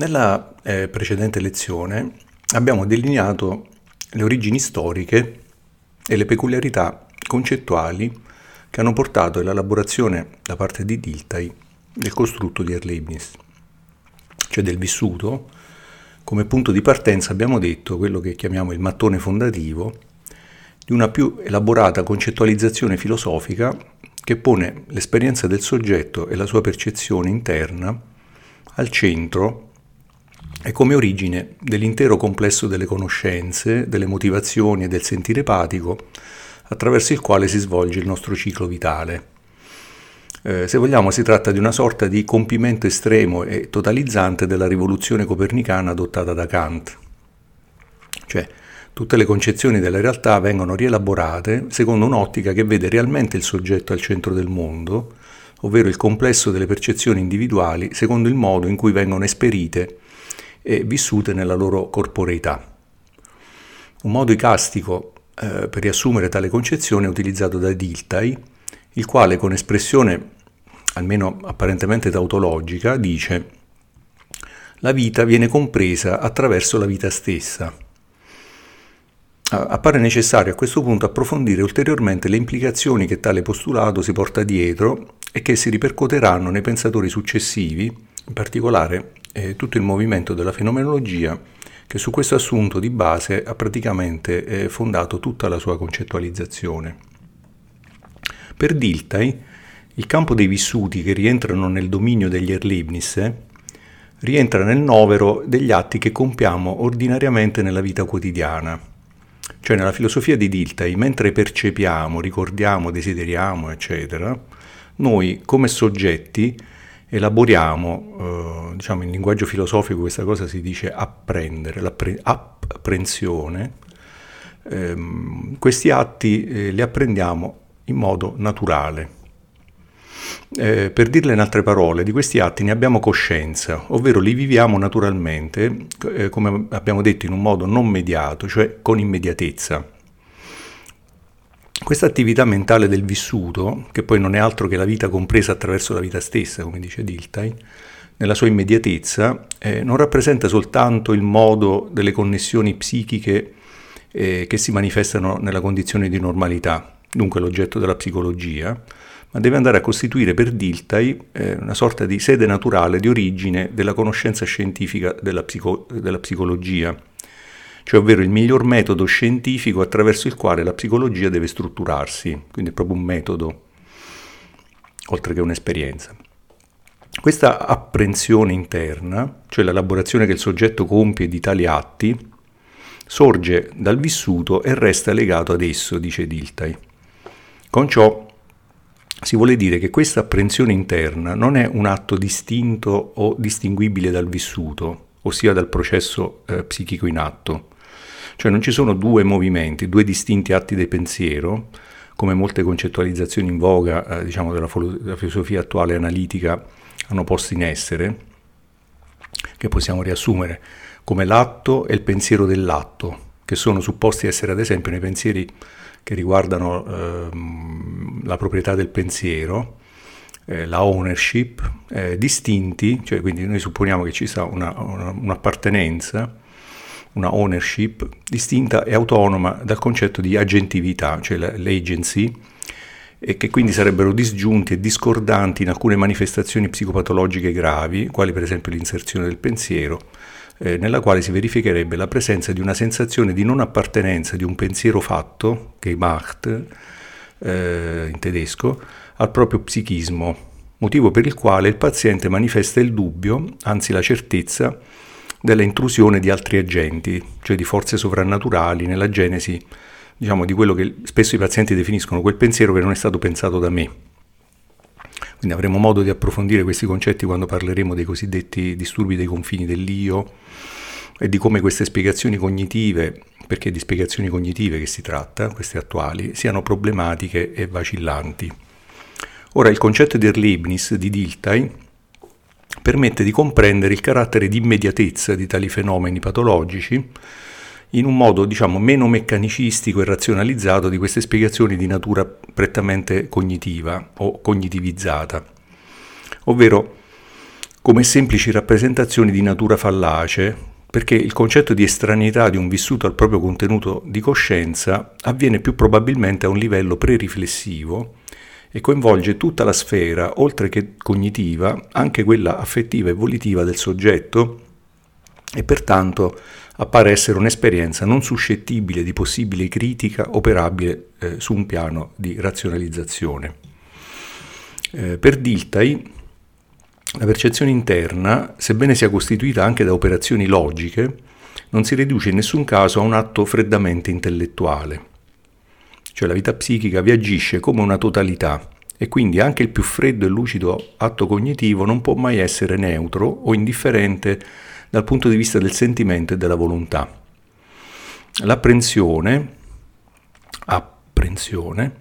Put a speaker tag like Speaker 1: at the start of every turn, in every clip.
Speaker 1: Nella eh, precedente lezione abbiamo delineato le origini storiche e le peculiarità concettuali che hanno portato all'elaborazione da parte di Dilthey del costrutto di Erlebnis, cioè del vissuto. Come punto di partenza abbiamo detto quello che chiamiamo il mattone fondativo di una più elaborata concettualizzazione filosofica che pone l'esperienza del soggetto e la sua percezione interna al centro è come origine dell'intero complesso delle conoscenze, delle motivazioni e del sentire epatico attraverso il quale si svolge il nostro ciclo vitale. Eh, se vogliamo si tratta di una sorta di compimento estremo e totalizzante della rivoluzione copernicana adottata da Kant. Cioè, tutte le concezioni della realtà vengono rielaborate secondo un'ottica che vede realmente il soggetto al centro del mondo, ovvero il complesso delle percezioni individuali secondo il modo in cui vengono esperite e vissute nella loro corporeità. Un modo icastico eh, per riassumere tale concezione è utilizzato da Dilthey, il quale con espressione almeno apparentemente tautologica dice la vita viene compresa attraverso la vita stessa. Appare necessario a questo punto approfondire ulteriormente le implicazioni che tale postulato si porta dietro e che si ripercuoteranno nei pensatori successivi, in particolare eh, tutto il movimento della fenomenologia che su questo assunto di base ha praticamente eh, fondato tutta la sua concettualizzazione. Per Dilthey, il campo dei vissuti che rientrano nel dominio degli Erlebnis rientra nel novero degli atti che compiamo ordinariamente nella vita quotidiana. Cioè nella filosofia di Dilthey, mentre percepiamo, ricordiamo, desideriamo, eccetera, noi come soggetti elaboriamo, eh, diciamo in linguaggio filosofico questa cosa si dice apprendere, l'apprensione, ehm, questi atti eh, li apprendiamo in modo naturale. Eh, per dirle in altre parole, di questi atti ne abbiamo coscienza, ovvero li viviamo naturalmente, eh, come abbiamo detto, in un modo non mediato, cioè con immediatezza. Questa attività mentale del vissuto, che poi non è altro che la vita compresa attraverso la vita stessa, come dice Dilthey, nella sua immediatezza, eh, non rappresenta soltanto il modo delle connessioni psichiche eh, che si manifestano nella condizione di normalità, dunque l'oggetto della psicologia, ma deve andare a costituire per Dilthey eh, una sorta di sede naturale di origine della conoscenza scientifica della, psico- della psicologia cioè ovvero il miglior metodo scientifico attraverso il quale la psicologia deve strutturarsi, quindi è proprio un metodo, oltre che un'esperienza. Questa apprensione interna, cioè l'elaborazione che il soggetto compie di tali atti, sorge dal vissuto e resta legato ad esso, dice Dilthey. Con ciò si vuole dire che questa apprensione interna non è un atto distinto o distinguibile dal vissuto, ossia dal processo eh, psichico in atto. Cioè non ci sono due movimenti, due distinti atti del pensiero, come molte concettualizzazioni in voga eh, diciamo, della, della filosofia attuale analitica hanno posto in essere, che possiamo riassumere come l'atto e il pensiero dell'atto, che sono supposti essere ad esempio nei pensieri che riguardano ehm, la proprietà del pensiero, eh, la ownership, eh, distinti, cioè quindi noi supponiamo che ci sia una, una, un'appartenenza, una ownership distinta e autonoma dal concetto di agentività, cioè l'agency, e che quindi sarebbero disgiunti e discordanti in alcune manifestazioni psicopatologiche gravi, quali per esempio l'inserzione del pensiero, eh, nella quale si verificherebbe la presenza di una sensazione di non appartenenza di un pensiero fatto, che è Macht, eh, in tedesco, al proprio psichismo, motivo per il quale il paziente manifesta il dubbio, anzi la certezza, della intrusione di altri agenti, cioè di forze sovrannaturali nella genesi, diciamo, di quello che spesso i pazienti definiscono quel pensiero che non è stato pensato da me. Quindi avremo modo di approfondire questi concetti quando parleremo dei cosiddetti disturbi dei confini dell'io e di come queste spiegazioni cognitive, perché di spiegazioni cognitive che si tratta, queste attuali, siano problematiche e vacillanti. Ora, il concetto di Erlebnis di Dilthey permette di comprendere il carattere di immediatezza di tali fenomeni patologici in un modo, diciamo, meno meccanicistico e razionalizzato di queste spiegazioni di natura prettamente cognitiva o cognitivizzata. Ovvero, come semplici rappresentazioni di natura fallace, perché il concetto di estraneità di un vissuto al proprio contenuto di coscienza avviene più probabilmente a un livello pre-riflessivo e coinvolge tutta la sfera, oltre che cognitiva, anche quella affettiva e volitiva del soggetto e pertanto appare essere un'esperienza non suscettibile di possibile critica operabile eh, su un piano di razionalizzazione. Eh, per Diltai, la percezione interna, sebbene sia costituita anche da operazioni logiche, non si riduce in nessun caso a un atto freddamente intellettuale. Cioè la vita psichica vi agisce come una totalità e quindi anche il più freddo e lucido atto cognitivo non può mai essere neutro o indifferente dal punto di vista del sentimento e della volontà. L'apprensione, apprensione,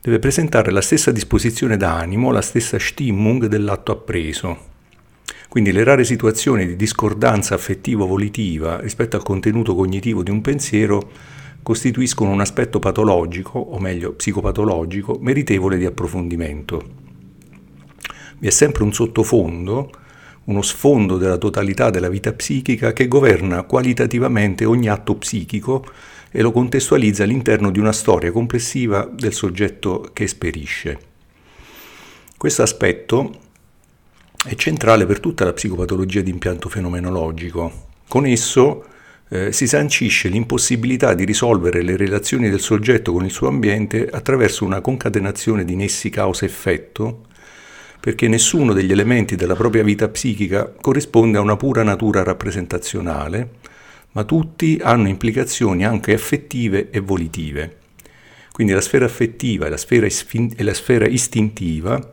Speaker 1: deve presentare la stessa disposizione d'animo, la stessa Stimmung dell'atto appreso. Quindi le rare situazioni di discordanza affettivo-volitiva rispetto al contenuto cognitivo di un pensiero costituiscono un aspetto patologico, o meglio psicopatologico, meritevole di approfondimento. Vi è sempre un sottofondo, uno sfondo della totalità della vita psichica che governa qualitativamente ogni atto psichico e lo contestualizza all'interno di una storia complessiva del soggetto che esperisce. Questo aspetto è centrale per tutta la psicopatologia di impianto fenomenologico. Con esso eh, si sancisce l'impossibilità di risolvere le relazioni del soggetto con il suo ambiente attraverso una concatenazione di nessi causa-effetto, perché nessuno degli elementi della propria vita psichica corrisponde a una pura natura rappresentazionale, ma tutti hanno implicazioni anche affettive e volitive. Quindi la sfera affettiva e la sfera, isfin- e la sfera istintiva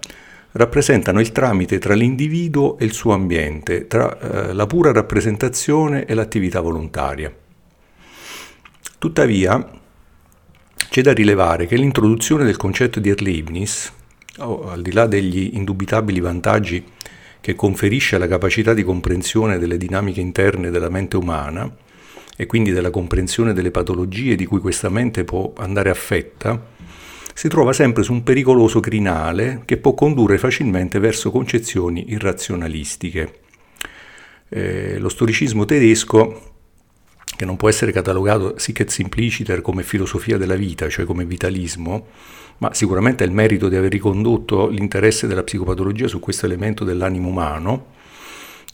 Speaker 1: rappresentano il tramite tra l'individuo e il suo ambiente, tra eh, la pura rappresentazione e l'attività volontaria. Tuttavia, c'è da rilevare che l'introduzione del concetto di Erlebnis, oh, al di là degli indubitabili vantaggi che conferisce alla capacità di comprensione delle dinamiche interne della mente umana, e quindi della comprensione delle patologie di cui questa mente può andare affetta, si trova sempre su un pericoloso crinale che può condurre facilmente verso concezioni irrazionalistiche. Eh, lo storicismo tedesco, che non può essere catalogato sic simpliciter come filosofia della vita, cioè come vitalismo, ma sicuramente ha il merito di aver ricondotto l'interesse della psicopatologia su questo elemento dell'animo umano,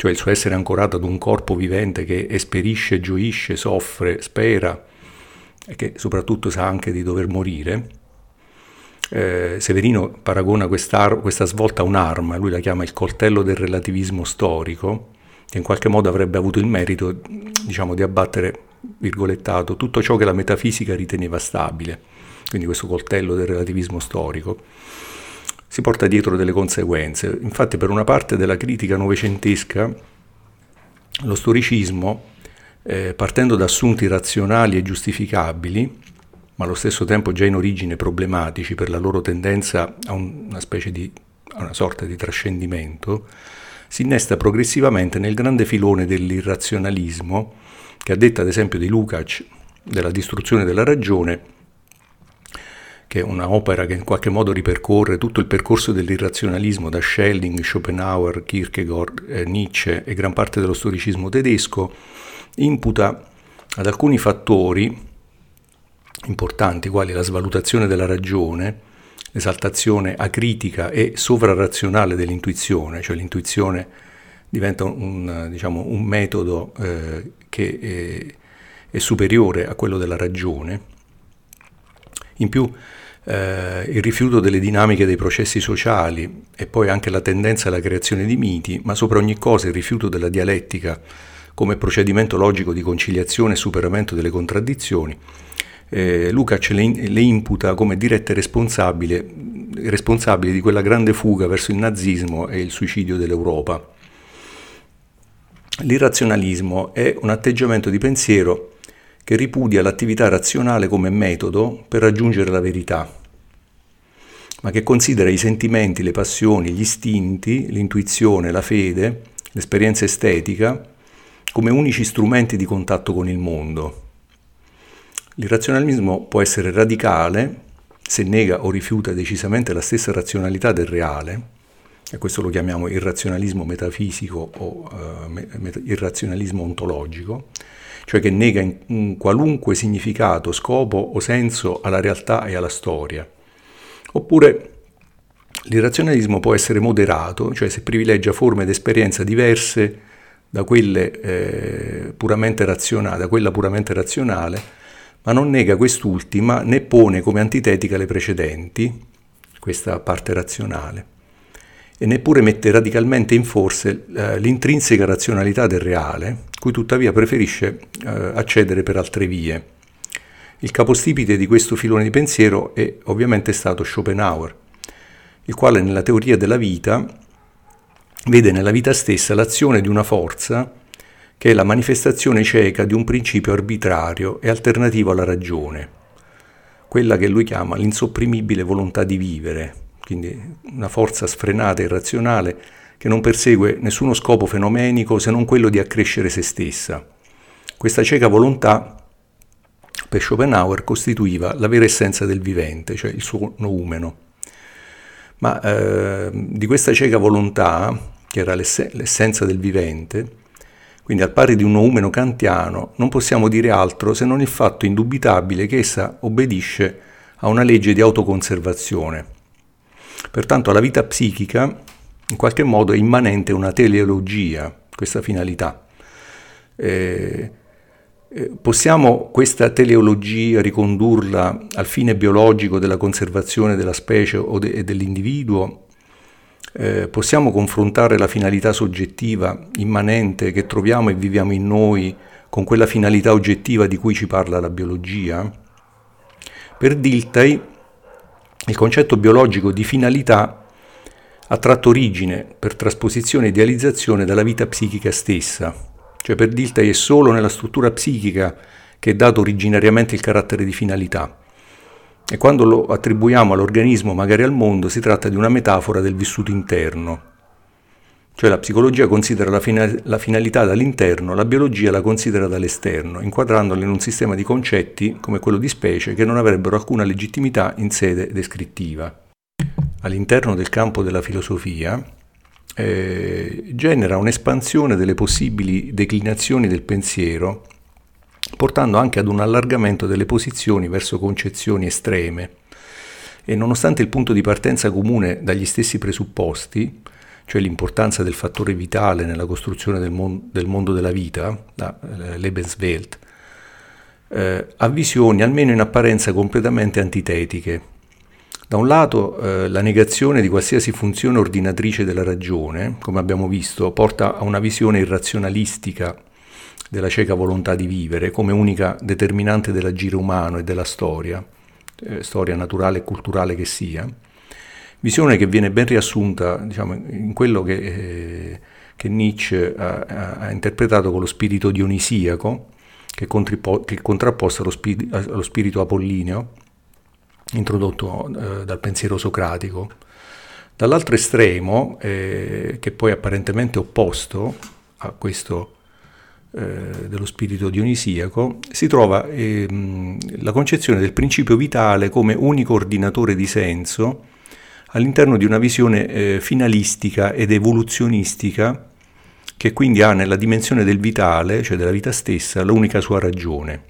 Speaker 1: cioè il suo essere ancorato ad un corpo vivente che esperisce, gioisce, soffre, spera e che soprattutto sa anche di dover morire. Eh, Severino paragona questa svolta a un'arma, lui la chiama il coltello del relativismo storico, che in qualche modo avrebbe avuto il merito diciamo, di abbattere, virgolettato, tutto ciò che la metafisica riteneva stabile, quindi questo coltello del relativismo storico si porta dietro delle conseguenze. Infatti per una parte della critica novecentesca lo storicismo, eh, partendo da assunti razionali e giustificabili, ma allo stesso tempo già in origine problematici per la loro tendenza a una specie di a una sorta di trascendimento, si innesta progressivamente nel grande filone dell'irrazionalismo, che a detta ad esempio di Lukács della distruzione della ragione, che è un'opera che in qualche modo ripercorre tutto il percorso dell'irrazionalismo da Schelling, Schopenhauer, Kierkegaard, eh, Nietzsche e gran parte dello storicismo tedesco, imputa ad alcuni fattori importanti quali la svalutazione della ragione, l'esaltazione acritica e sovrarazionale dell'intuizione, cioè l'intuizione diventa un, diciamo, un metodo eh, che è, è superiore a quello della ragione. In più eh, il rifiuto delle dinamiche dei processi sociali e poi anche la tendenza alla creazione di miti, ma sopra ogni cosa il rifiuto della dialettica come procedimento logico di conciliazione e superamento delle contraddizioni, eh, Lukács le, le, imputa come dirette responsabili, di quella grande fuga verso il nazismo e il suicidio dell'Europa. L'irrazionalismo è un atteggiamento di pensiero che ripudia l'attività razionale come metodo per raggiungere la verità, ma che considera i sentimenti, le passioni, gli istinti, l'intuizione, la fede, l'esperienza estetica come unici strumenti di contatto con il mondo. L'irrazionalismo può essere radicale se nega o rifiuta decisamente la stessa razionalità del reale, e questo lo chiamiamo irrazionalismo metafisico o uh, irrazionalismo ontologico, cioè che nega un qualunque significato, scopo o senso alla realtà e alla storia. Oppure l'irrazionalismo può essere moderato, cioè se privilegia forme ed esperienza diverse da, quelle, eh, puramente da quella puramente razionale, ma non nega quest'ultima né pone come antitetica le precedenti, questa parte razionale e neppure mette radicalmente in forse eh, l'intrinseca razionalità del reale, cui tuttavia preferisce eh, accedere per altre vie. Il capostipite di questo filone di pensiero è ovviamente stato Schopenhauer, il quale nella teoria della vita vede nella vita stessa l'azione di una forza che è la manifestazione cieca di un principio arbitrario e alternativo alla ragione, quella che lui chiama l'insopprimibile volontà di vivere, quindi una forza sfrenata e irrazionale che non persegue nessuno scopo fenomenico se non quello di accrescere se stessa. Questa cieca volontà per Schopenhauer costituiva la vera essenza del vivente, cioè il suo noumeno. Ma eh, di questa cieca volontà, che era l'essenza del vivente, quindi al pari di un noumeno kantiano, non possiamo dire altro se non il fatto indubitabile che essa obbedisce a una legge di autoconservazione, Pertanto alla vita psichica in qualche modo è immanente una teleologia, questa finalità. Eh, eh, possiamo questa teleologia ricondurla al fine biologico della conservazione della specie de- dell'individuo? Eh, possiamo confrontare la finalità soggettiva immanente che troviamo e viviamo in noi con quella finalità oggettiva di cui ci parla la biologia? Per Dilthey il concetto biologico di finalità ha tratto origine per trasposizione e idealizzazione dalla vita psichica stessa, cioè per Dilthey è solo nella struttura psichica che è dato originariamente il carattere di finalità. E quando lo attribuiamo all'organismo, magari al mondo, si tratta di una metafora del vissuto interno, cioè la psicologia considera la, fina- la, finalità dall'interno, la biologia la considera dall'esterno, inquadrandola in un sistema di concetti come quello di specie che non avrebbero alcuna legittimità in sede descrittiva. All'interno del campo della filosofia eh, genera un'espansione delle possibili declinazioni del pensiero, portando anche ad un allargamento delle posizioni verso concezioni estreme. E nonostante il punto di partenza comune dagli stessi presupposti, cioè l'importanza del fattore vitale nella costruzione del, mon- del mondo della vita, la eh, Lebenswelt, eh, ha visioni almeno in apparenza completamente antitetiche. Da un lato eh, la negazione di qualsiasi funzione ordinatrice della ragione, come abbiamo visto, porta a una visione irrazionalistica della cieca volontà di vivere come unica determinante dell'agire umano e della storia, eh, storia naturale e culturale che sia, Visione che viene ben riassunta diciamo, in quello che, eh, che Nietzsche ha, ha, interpretato con lo spirito dionisiaco, che, che è contrapposto allo, spirito, allo spirito apollineo, introdotto eh, dal pensiero socratico. Dall'altro estremo, eh, che poi è apparentemente opposto a questo eh, dello spirito dionisiaco, si trova ehm, la concezione del principio vitale come unico ordinatore di senso all'interno di una visione eh, finalistica ed evoluzionistica che quindi ha nella dimensione del vitale, cioè della vita stessa, l'unica sua ragione.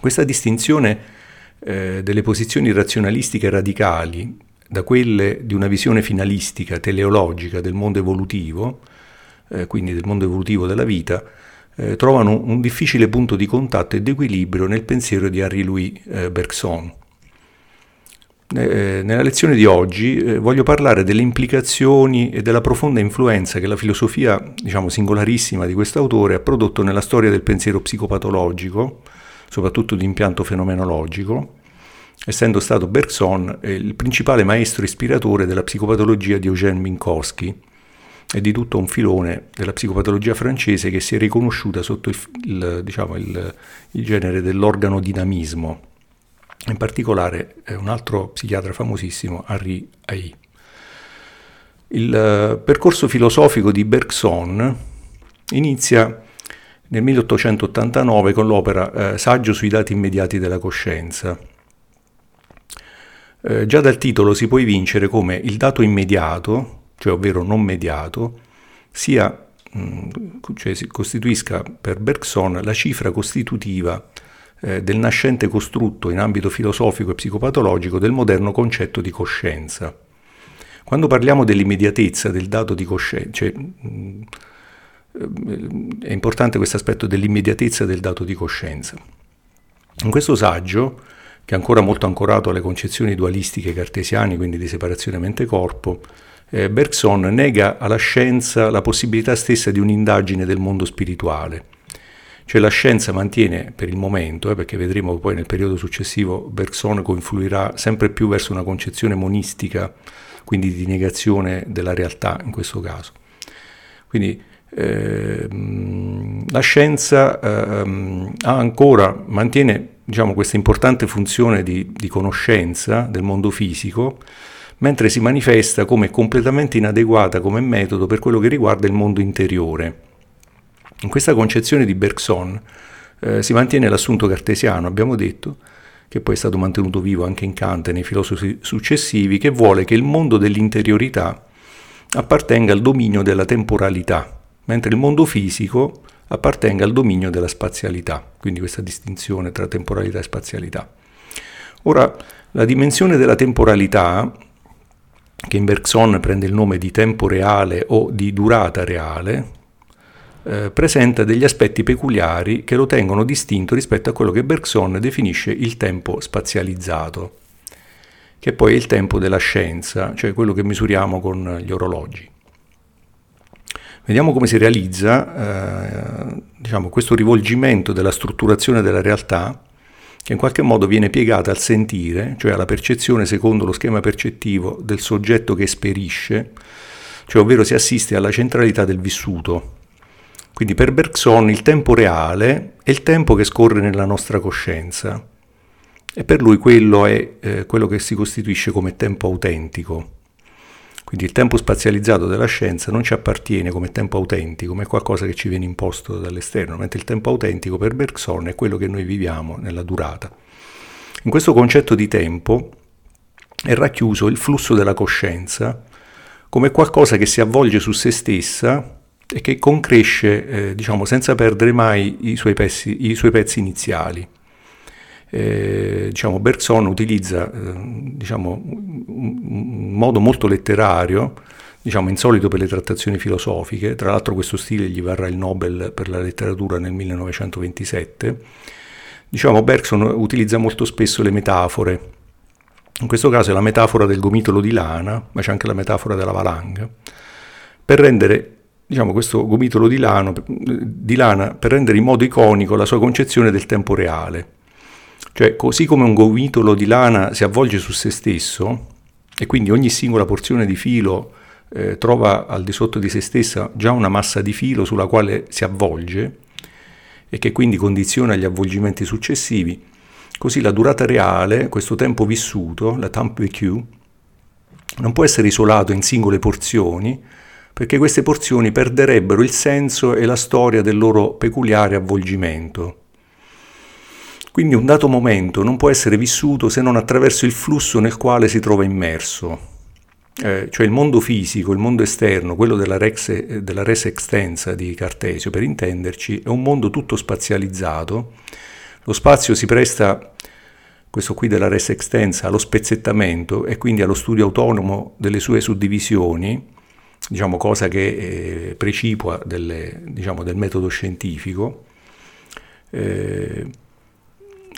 Speaker 1: Questa distinzione eh, delle posizioni razionalistiche radicali da quelle di una visione finalistica, teleologica del mondo evolutivo, eh, quindi del mondo evolutivo della vita, eh, trovano un difficile punto di contatto ed equilibrio nel pensiero di Henri-Louis eh, Bergson. Eh, nella lezione di oggi eh, voglio parlare delle implicazioni e della profonda influenza che la filosofia, diciamo singolarissima di questo autore, ha prodotto nella storia del pensiero psicopatologico, soprattutto di impianto fenomenologico, essendo stato Bergson eh, il principale maestro ispiratore della psicopatologia di Eugène Minkowski e di tutto un filone della psicopatologia francese che si è riconosciuta sotto il, il, diciamo, il, il genere dell'organo dinamismo in particolare un altro psichiatra famosissimo, Henri Ay. Il eh, percorso filosofico di Bergson inizia nel 1889 con l'opera eh, Saggio sui dati immediati della coscienza. Eh, già dal titolo si può evincere come il dato immediato, cioè ovvero non mediato, sia, mm, cioè, costituisca per Bergson la cifra costitutiva eh, del nascente costrutto in ambito filosofico e psicopatologico del moderno concetto di coscienza. Quando parliamo dell'immediatezza del dato di coscienza, cioè, mm, è importante questo aspetto dell'immediatezza del dato di coscienza. In questo saggio, che è ancora molto ancorato alle concezioni dualistiche cartesiane, quindi di separazione mente-corpo, eh, Bergson nega alla scienza la possibilità stessa di un'indagine del mondo spirituale. Cioè la scienza mantiene per il momento, eh, perché vedremo poi nel periodo successivo, Bergson confluirà sempre più verso una concezione monistica, quindi di negazione della realtà in questo caso. Quindi eh, la scienza eh, ancora, mantiene diciamo, questa importante funzione di, di conoscenza del mondo fisico, mentre si manifesta come completamente inadeguata come metodo per quello che riguarda il mondo interiore. In questa concezione di Bergson eh, si mantiene l'assunto cartesiano, abbiamo detto, che poi è stato mantenuto vivo anche in Kant e nei filosofi successivi, che vuole che il mondo dell'interiorità appartenga al dominio della temporalità, mentre il mondo fisico appartenga al dominio della spazialità, quindi questa distinzione tra temporalità e spazialità. Ora, la dimensione della temporalità, che in Bergson prende il nome di tempo reale o di durata reale, eh, presenta degli aspetti peculiari che lo tengono distinto rispetto a quello che Bergson definisce il tempo spazializzato, che poi è il tempo della scienza, cioè quello che misuriamo con gli orologi. Vediamo come si realizza eh, diciamo, questo rivolgimento della strutturazione della realtà che in qualche modo viene piegata al sentire, cioè alla percezione secondo lo schema percettivo del soggetto che esperisce, cioè ovvero si assiste alla centralità del vissuto. Quindi per Bergson il tempo reale è il tempo che scorre nella nostra coscienza e per lui quello è eh, quello che si costituisce come tempo autentico. Quindi il tempo spazializzato della scienza non ci appartiene come tempo autentico, ma è qualcosa che ci viene imposto dall'esterno, mentre il tempo autentico per Bergson è quello che noi viviamo nella durata. In questo concetto di tempo è racchiuso il flusso della coscienza come qualcosa che si avvolge su se stessa e che concresce, eh, diciamo, senza perdere mai i suoi, pezzi, i suoi pezzi iniziali. Eh, diciamo, Bergson utilizza eh, diciamo, un modo molto letterario, diciamo, insolito per le trattazioni filosofiche, tra l'altro questo stile gli varrà il Nobel per la letteratura nel 1927, diciamo, Bergson utilizza molto spesso le metafore, in questo caso è la metafora del gomitolo di lana, ma c'è anche la metafora della valanga, per rendere diciamo, questo gomitolo di, lano, di lana per rendere in modo iconico la sua concezione del tempo reale. Cioè, così come un gomitolo di lana si avvolge su se stesso, e quindi ogni singola porzione di filo eh, trova al di sotto di se stessa già una massa di filo sulla quale si avvolge e che quindi condiziona gli avvolgimenti successivi, così la durata reale, questo tempo vissuto, la temps vécu, non può essere isolato in singole porzioni, perché queste porzioni perderebbero il senso e la storia del loro peculiare avvolgimento. Quindi un dato momento non può essere vissuto se non attraverso il flusso nel quale si trova immerso. Eh, cioè il mondo fisico, il mondo esterno, quello della, rex, della res extensa di Cartesio, per intenderci, è un mondo tutto spazializzato. Lo spazio si presta, questo qui della res extensa, allo spezzettamento e quindi allo studio autonomo delle sue suddivisioni, diciamo cosa che eh, precipua delle, diciamo, del metodo scientifico. Eh,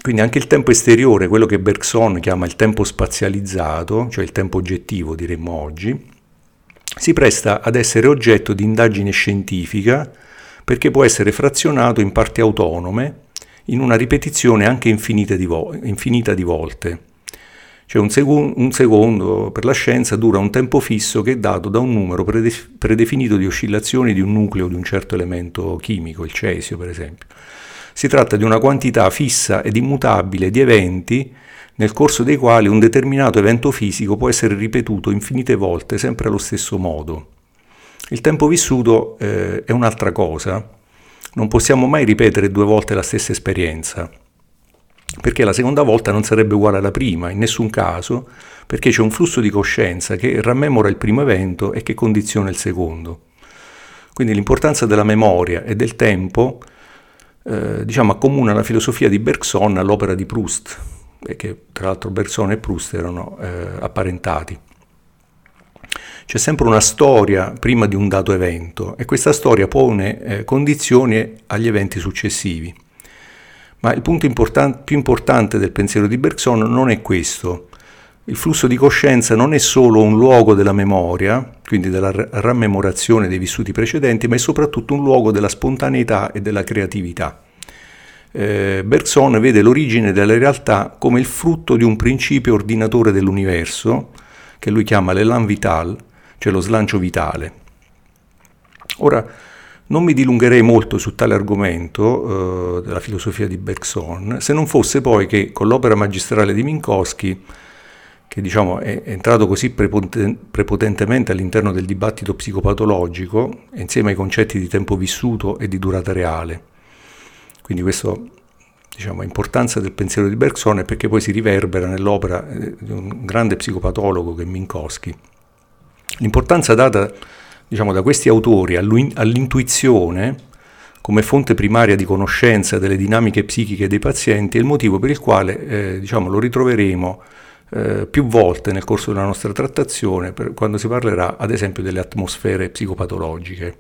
Speaker 1: quindi anche il tempo esteriore, quello che Bergson chiama il tempo spazializzato, cioè il tempo oggettivo diremmo oggi, si presta ad essere oggetto di indagine scientifica perché può essere frazionato in parti autonome in una ripetizione anche infinita di, vo- infinita di volte. Cioè un, sec- un, secondo per la scienza dura un tempo fisso che è dato da un numero predef- predefinito di oscillazioni di un nucleo di un certo elemento chimico, il cesio per esempio. Si tratta di una quantità fissa ed immutabile di eventi nel corso dei quali un determinato evento fisico può essere ripetuto infinite volte sempre allo stesso modo. Il tempo vissuto eh, è un'altra cosa, non possiamo mai ripetere due volte la stessa esperienza. Perché la seconda volta non sarebbe uguale alla prima, in nessun caso, perché c'è un flusso di coscienza che rammemora il primo evento e che condiziona il secondo. Quindi l'importanza della memoria e del tempo eh, diciamo, accomuna la filosofia di Bergson all'opera di Proust, che tra l'altro Bergson e Proust erano eh, apparentati. C'è sempre una storia prima di un dato evento e questa storia pone eh, condizioni agli eventi successivi. Ma il punto important- più importante del pensiero di Bergson non è questo. Il flusso di coscienza non è solo un luogo della memoria, quindi della r- rammemorazione dei vissuti precedenti, ma è soprattutto un luogo della spontaneità e della creatività. Eh, Bergson vede l'origine della realtà come il frutto di un principio ordinatore dell'universo, che lui chiama l'élan vital, cioè lo slancio vitale. Ora, non mi dilungherei molto su tale argomento eh, della filosofia di Bergson, se non fosse poi che con l'opera magistrale di Minkowski, che diciamo, è entrato così prepotentemente all'interno del dibattito psicopatologico, insieme ai concetti di tempo vissuto e di durata reale. Quindi questa diciamo, importanza del pensiero di Bergson è perché poi si riverbera nell'opera eh, di un grande psicopatologo che è Minkowski. L'importanza data diciamo, da questi autori all'intuizione come fonte primaria di conoscenza delle dinamiche psichiche dei pazienti è il motivo per il quale eh, diciamo, lo ritroveremo eh, più volte nel corso della nostra trattazione per, quando si parlerà ad esempio delle atmosfere psicopatologiche.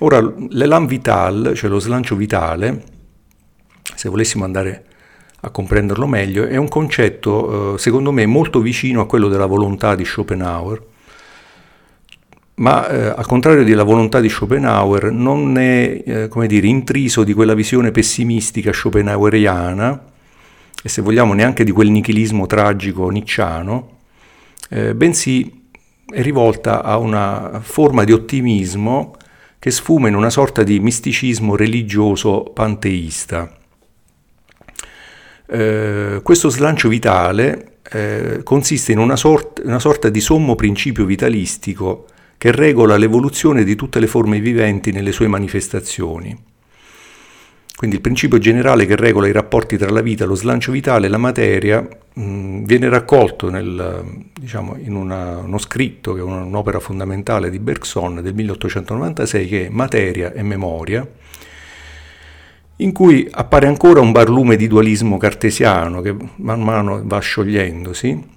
Speaker 1: Ora, l'elan vital, cioè lo slancio vitale, se volessimo andare a comprenderlo meglio, è un concetto eh, secondo me molto vicino a quello della volontà di Schopenhauer, ma eh, al contrario della volontà di Schopenhauer non è eh, come dire, intriso di quella visione pessimistica schopenhaueriana e se vogliamo neanche di quel nichilismo tragico nicciano, eh, bensì è rivolta a una forma di ottimismo che sfuma in una sorta di misticismo religioso panteista. Eh, questo slancio vitale eh, consiste in una, sort- una sorta di sommo principio vitalistico che regola l'evoluzione di tutte le forme viventi nelle sue manifestazioni. Quindi il principio generale che regola i rapporti tra la vita, lo slancio vitale e la materia mh, viene raccolto nel, diciamo, in una, uno scritto, che è un'opera fondamentale di Bergson del 1896, che è Materia e Memoria, in cui appare ancora un barlume di dualismo cartesiano che man mano va sciogliendosi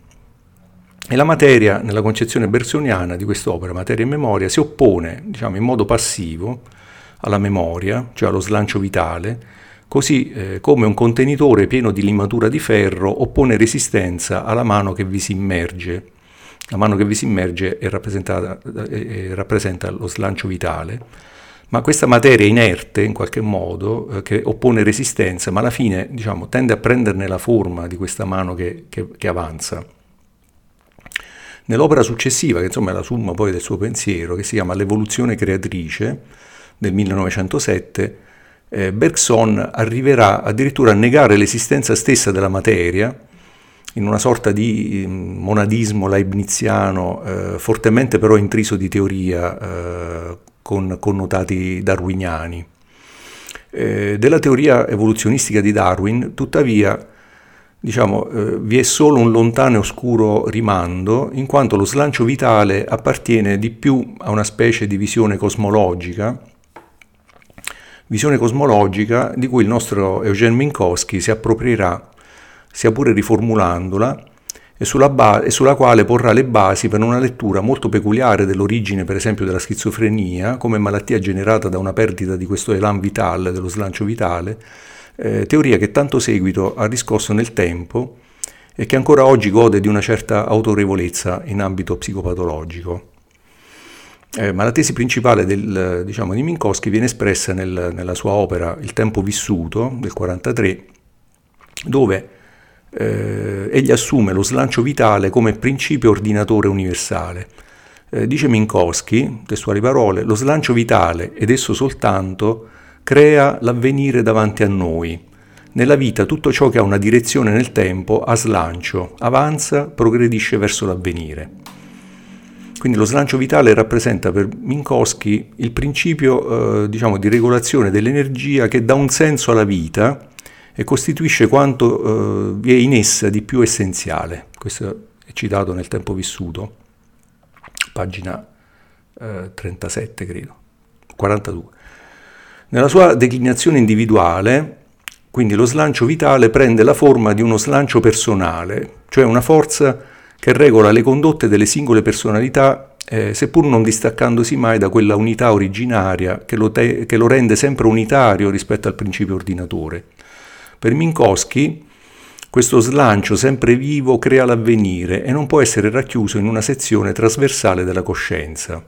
Speaker 1: e la materia, nella concezione bersoniana di quest'opera, materia e memoria, si oppone diciamo, in modo passivo alla memoria, cioè allo slancio vitale, così eh, come un contenitore pieno di limatura di ferro oppone resistenza alla mano che vi si immerge. La mano che vi si immerge è rappresentata, eh, rappresenta lo slancio vitale, ma questa materia inerte in qualche modo, eh, che oppone resistenza, ma alla fine diciamo, tende a prenderne la forma di questa mano che, che, che avanza. Nell'opera successiva, che insomma è la summa poi del suo pensiero, che si chiama L'evoluzione creatrice del 1907, eh, Bergson arriverà addirittura a negare l'esistenza stessa della materia in una sorta di mm, monadismo leibniziano, eh, fortemente però intriso di teoria, eh, con connotati darwiniani. Eh, della teoria evoluzionistica di Darwin, tuttavia, diciamo, eh, vi è solo un lontano e oscuro rimando, in quanto lo slancio vitale appartiene di più a una specie di visione cosmologica, visione cosmologica di cui il nostro Eugen Minkowski si approprierà, sia pure riformulandola, e sulla, ba- e sulla, quale porrà le basi per una lettura molto peculiare dell'origine, per esempio, della schizofrenia, come malattia generata da una perdita di questo elan vitale, dello slancio vitale, eh, teoria che tanto seguito ha riscosso nel tempo e che ancora oggi gode di una certa autorevolezza in ambito psicopatologico. Eh, ma la tesi principale del, diciamo, di Minkowski viene espressa nel, nella sua opera Il tempo vissuto del 1943, dove eh, egli assume lo slancio vitale come principio ordinatore universale. Eh, dice Minkowski, testuali parole, lo slancio vitale ed esso soltanto crea l'avvenire davanti a noi. Nella vita tutto ciò che ha una direzione nel tempo ha slancio, avanza, progredisce verso l'avvenire. Quindi lo slancio vitale rappresenta per Minkowski il principio eh, diciamo, di regolazione dell'energia che dà un senso alla vita e costituisce quanto eh, vi è in essa di più essenziale. Questo è citato nel tempo vissuto, pagina eh, 37 credo, 42. Nella sua declinazione individuale, quindi lo slancio vitale prende la forma di uno slancio personale, cioè una forza che regola le condotte delle singole personalità, eh, seppur non distaccandosi mai da quella unità originaria che lo, te- che lo rende sempre unitario rispetto al principio ordinatore. Per Minkowski questo slancio sempre vivo crea l'avvenire e non può essere racchiuso in una sezione trasversale della coscienza.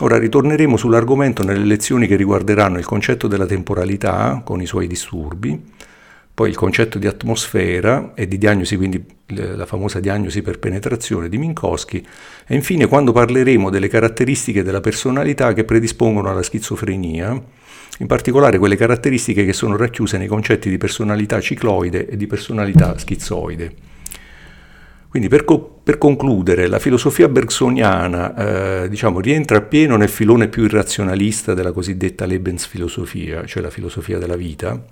Speaker 1: Ora ritorneremo sull'argomento nelle lezioni che riguarderanno il concetto della temporalità con i suoi disturbi, poi il concetto di atmosfera e di diagnosi, quindi la famosa diagnosi per penetrazione di Minkowski, e infine quando parleremo delle caratteristiche della personalità che predispongono alla schizofrenia, in particolare quelle caratteristiche che sono racchiuse nei concetti di personalità cicloide e di personalità schizoide. Quindi per, co- per concludere, la filosofia bergsoniana eh, diciamo, rientra appieno nel filone più irrazionalista della cosiddetta Lebensfilosofia, cioè la filosofia della vita,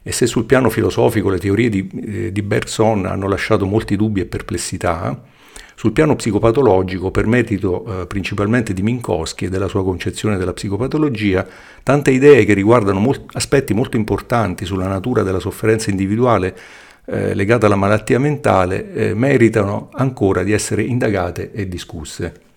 Speaker 1: e se sul piano filosofico le teorie di, eh, di Bergson hanno lasciato molti dubbi e perplessità, sul piano psicopatologico, per merito eh, principalmente di Minkowski e della sua concezione della psicopatologia, tante idee che riguardano molt- aspetti molto importanti sulla natura della sofferenza individuale eh, legata alla malattia mentale eh, meritano ancora di essere indagate e discusse.